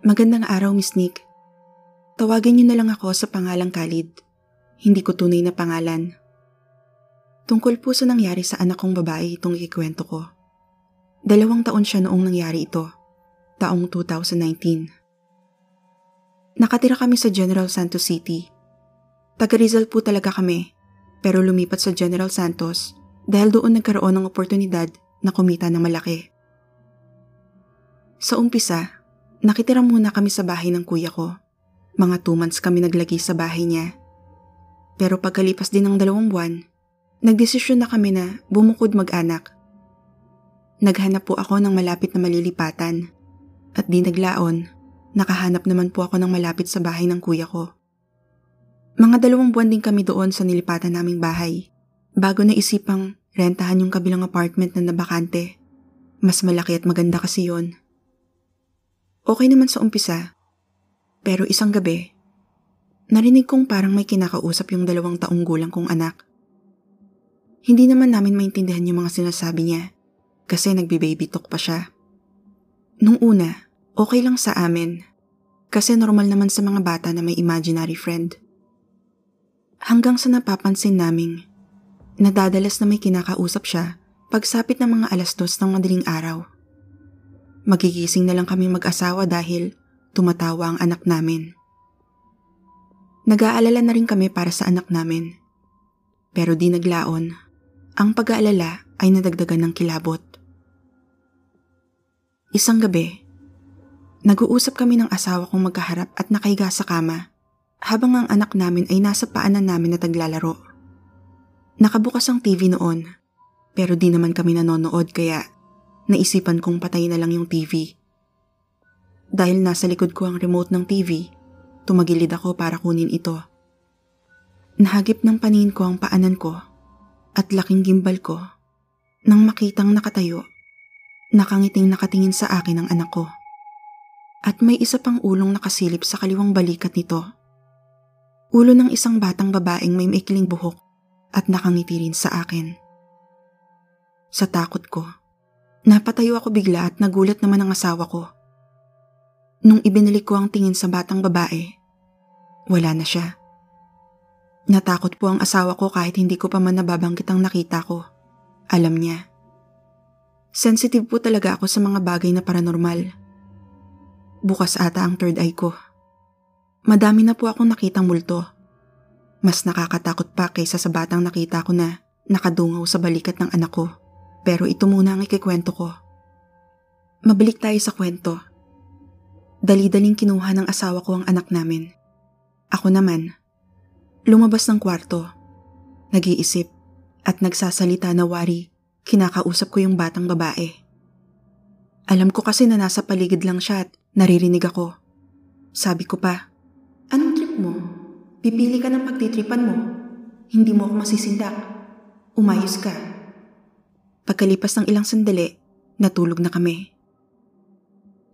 Magandang araw, Miss Nick. Tawagan niyo na lang ako sa pangalang Khalid. Hindi ko tunay na pangalan. Tungkol po sa nangyari sa anak kong babae itong ikikwento ko. Dalawang taon siya noong nangyari ito, taong 2019. Nakatira kami sa General Santos City. Taga Rizal po talaga kami, pero lumipat sa General Santos dahil doon nagkaroon ng oportunidad na kumita ng malaki. Sa umpisa, nakitira muna kami sa bahay ng kuya ko. Mga two months kami naglagi sa bahay niya. Pero pagkalipas din ng dalawang buwan, nagdesisyon na kami na bumukod mag-anak Naghanap po ako ng malapit na malilipatan. At di naglaon, nakahanap naman po ako ng malapit sa bahay ng kuya ko. Mga dalawang buwan din kami doon sa nilipatan naming bahay. Bago na isipang rentahan yung kabilang apartment na nabakante. Mas malaki at maganda kasi yon. Okay naman sa umpisa. Pero isang gabi, narinig kong parang may kinakausap yung dalawang taong gulang kong anak. Hindi naman namin maintindihan yung mga sinasabi niya kasi nagbi-baby talk pa siya. Nung una, okay lang sa amin kasi normal naman sa mga bata na may imaginary friend. Hanggang sa napapansin naming nadadalas na may kinakausap siya pagsapit ng mga alas dos ng madaling araw. Magigising na lang kami mag-asawa dahil tumatawa ang anak namin. Nag-aalala na rin kami para sa anak namin. Pero di naglaon, ang pag-aalala ay nadagdagan ng kilabot. Isang gabi, nag-uusap kami ng asawa kong magkaharap at nakahiga sa kama habang ang anak namin ay nasa paanan namin na taglalaro. Nakabukas ang TV noon pero di naman kami nanonood kaya naisipan kong patay na lang yung TV. Dahil nasa likod ko ang remote ng TV, tumagilid ako para kunin ito. Nahagip ng panin ko ang paanan ko at laking gimbal ko nang makitang nakatayo Nakangiting nakatingin sa akin ang anak ko. At may isa pang ulong nakasilip sa kaliwang balikat nito. Ulo ng isang batang babaeng may maikling buhok at nakangiti rin sa akin. Sa takot ko, napatayo ako bigla at nagulat naman ang asawa ko. Nung ibinalik ko ang tingin sa batang babae, wala na siya. Natakot po ang asawa ko kahit hindi ko pa man nababanggit ang nakita ko. Alam niya. Sensitive po talaga ako sa mga bagay na paranormal. Bukas ata ang third eye ko. Madami na po akong nakitang multo. Mas nakakatakot pa kaysa sa batang nakita ko na nakadungaw sa balikat ng anak ko. Pero ito muna ang ikikwento ko. Mabalik tayo sa kwento. Dali-daling kinuha ng asawa ko ang anak namin. Ako naman, lumabas ng kwarto, nag-iisip at nagsasalita na wari Kinakausap ko yung batang babae. Alam ko kasi na nasa paligid lang siya at naririnig ako. Sabi ko pa, Anong trip mo? Pipili ka ng pagtitripan mo. Hindi mo ako masisindak. Umayos ka. Pagkalipas ng ilang sandali, natulog na kami.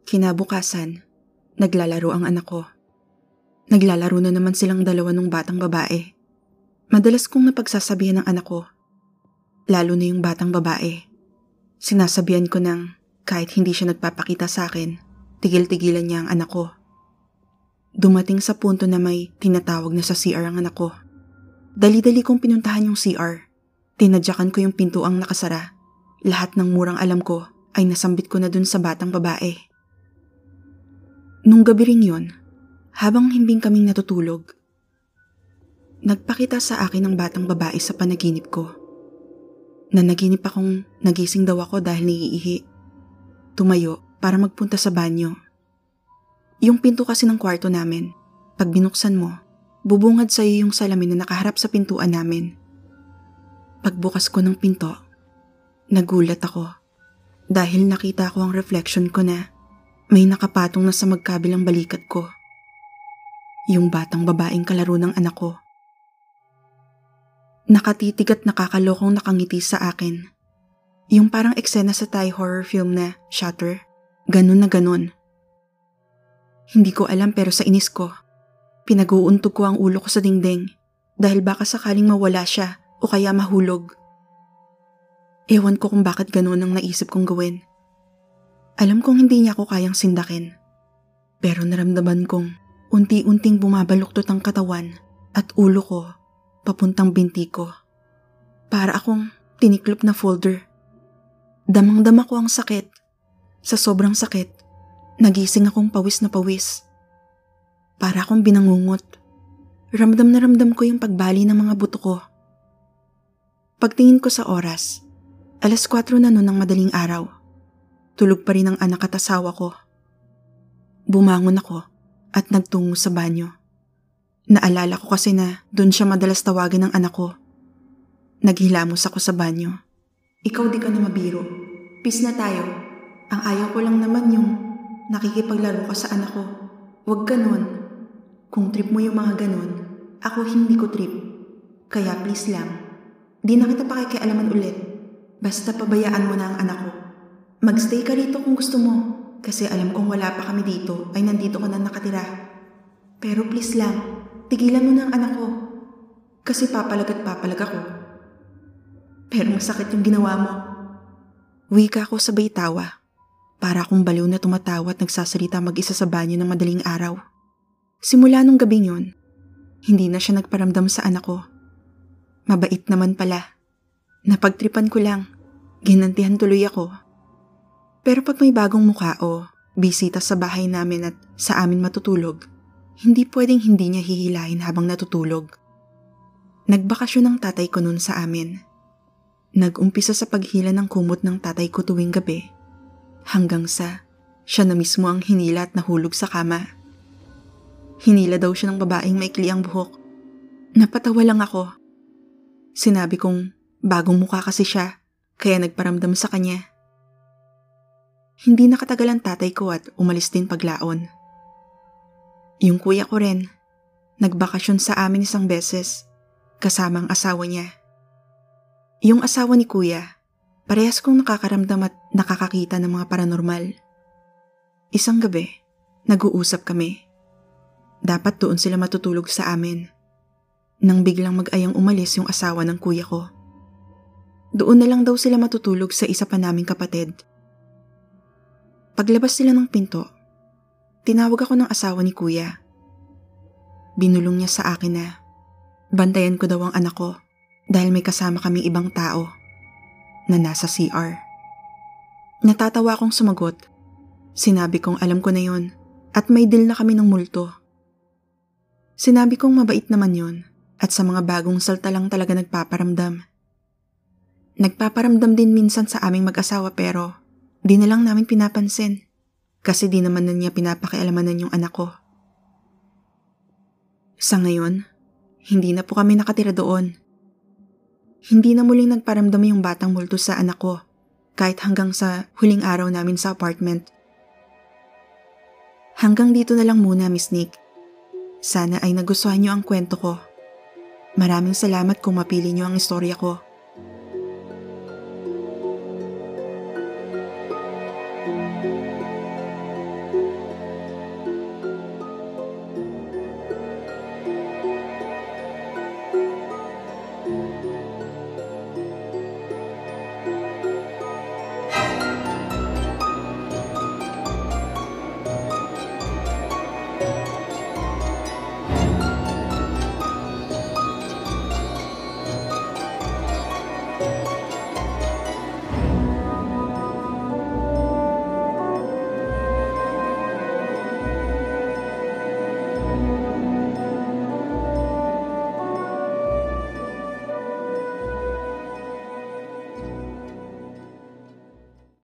Kinabukasan, naglalaro ang anak ko. Naglalaro na naman silang dalawa ng batang babae. Madalas kong napagsasabihan ng anak ko lalo na yung batang babae. Sinasabihan ko nang kahit hindi siya nagpapakita sa akin, tigil-tigilan niya ang anak ko. Dumating sa punto na may tinatawag na sa CR ang anak ko. Dali-dali kong pinuntahan yung CR. Tinadyakan ko yung pinto ang nakasara. Lahat ng murang alam ko ay nasambit ko na dun sa batang babae. Nung gabi ring yun, habang himbing kaming natutulog, nagpakita sa akin ang batang babae sa panaginip ko na naginip akong nagising daw ako dahil naiihi. Tumayo para magpunta sa banyo. Yung pinto kasi ng kwarto namin, pag binuksan mo, bubungad sa iyo yung salamin na nakaharap sa pintuan namin. Pagbukas ko ng pinto, nagulat ako dahil nakita ko ang reflection ko na may nakapatong na sa magkabilang balikat ko. Yung batang babaeng kalaro ng anak ko. Nakatitig at nakakalokong nakangiti sa akin. Yung parang eksena sa Thai horror film na Shutter. Ganun na ganun. Hindi ko alam pero sa inis ko, pinag-uuntog ko ang ulo ko sa dingding dahil baka sakaling mawala siya o kaya mahulog. Ewan ko kung bakit ganun ang naisip kong gawin. Alam kong hindi niya ako kayang sindakin. Pero naramdaman kong unti-unting bumabaluktot ang katawan at ulo ko papuntang binti ko. Para akong tiniklop na folder. Damang-dama ko ang sakit. Sa sobrang sakit, nagising akong pawis na pawis. Para akong binangungot. Ramdam na ramdam ko yung pagbali ng mga buto ko. Pagtingin ko sa oras, alas 4 na noon ng madaling araw. Tulog pa rin ang anak at asawa ko. Bumangon ako at nagtungo sa banyo. Naalala ko kasi na doon siya madalas tawagin ng anak ko. Naghilamos ako sa banyo. Ikaw di ka na mabiro. Peace na tayo. Ang ayaw ko lang naman yung nakikipaglaro ka sa anak ko. Huwag ganon. Kung trip mo yung mga ganon, ako hindi ko trip. Kaya please lang, di na kita pakikialaman ulit. Basta pabayaan mo na ang anak ko. Magstay ka rito kung gusto mo. Kasi alam kong wala pa kami dito ay nandito ka na nakatira. Pero please lang, tigilan mo na ang anak ko. Kasi papalag at papalag ako. Pero masakit yung ginawa mo. Wika ako sabay tawa. Para akong baliw na tumatawa at nagsasalita mag-isa sa banyo ng madaling araw. Simula nung gabing yun, hindi na siya nagparamdam sa anak ko. Mabait naman pala. Napagtripan ko lang. Ginantihan tuloy ako. Pero pag may bagong mukha o bisita sa bahay namin at sa amin matutulog, hindi pwedeng hindi niya hihilahin habang natutulog. Nagbakasyon ng tatay ko noon sa amin. Nag-umpisa sa paghila ng kumot ng tatay ko tuwing gabi. Hanggang sa siya na mismo ang hinila at nahulog sa kama. Hinila daw siya ng babaeng maikli ang buhok. Napatawa lang ako. Sinabi kong bagong mukha kasi siya, kaya nagparamdam sa kanya. Hindi nakatagal ang tatay ko at umalis din paglaon. Yung kuya ko rin, nagbakasyon sa amin isang beses, kasama ang asawa niya. Yung asawa ni kuya, parehas kong nakakaramdam at nakakakita ng mga paranormal. Isang gabi, nag-uusap kami. Dapat doon sila matutulog sa amin. Nang biglang mag-ayang umalis yung asawa ng kuya ko. Doon na lang daw sila matutulog sa isa pa naming kapatid. Paglabas sila ng pinto, tinawag ako ng asawa ni kuya. Binulong niya sa akin na bantayan ko daw ang anak ko dahil may kasama kaming ibang tao na nasa CR. Natatawa akong sumagot. Sinabi kong alam ko na yon at may deal na kami ng multo. Sinabi kong mabait naman yon at sa mga bagong salta lang talaga nagpaparamdam. Nagpaparamdam din minsan sa aming mag-asawa pero di na lang namin pinapansin kasi di naman na niya pinapakialamanan yung anak ko. Sa ngayon, hindi na po kami nakatira doon hindi na muling nagparamdam yung batang multo sa anak ko kahit hanggang sa huling araw namin sa apartment. Hanggang dito na lang muna, Miss Nick. Sana ay nagustuhan niyo ang kwento ko. Maraming salamat kung mapili niyo ang istorya ko.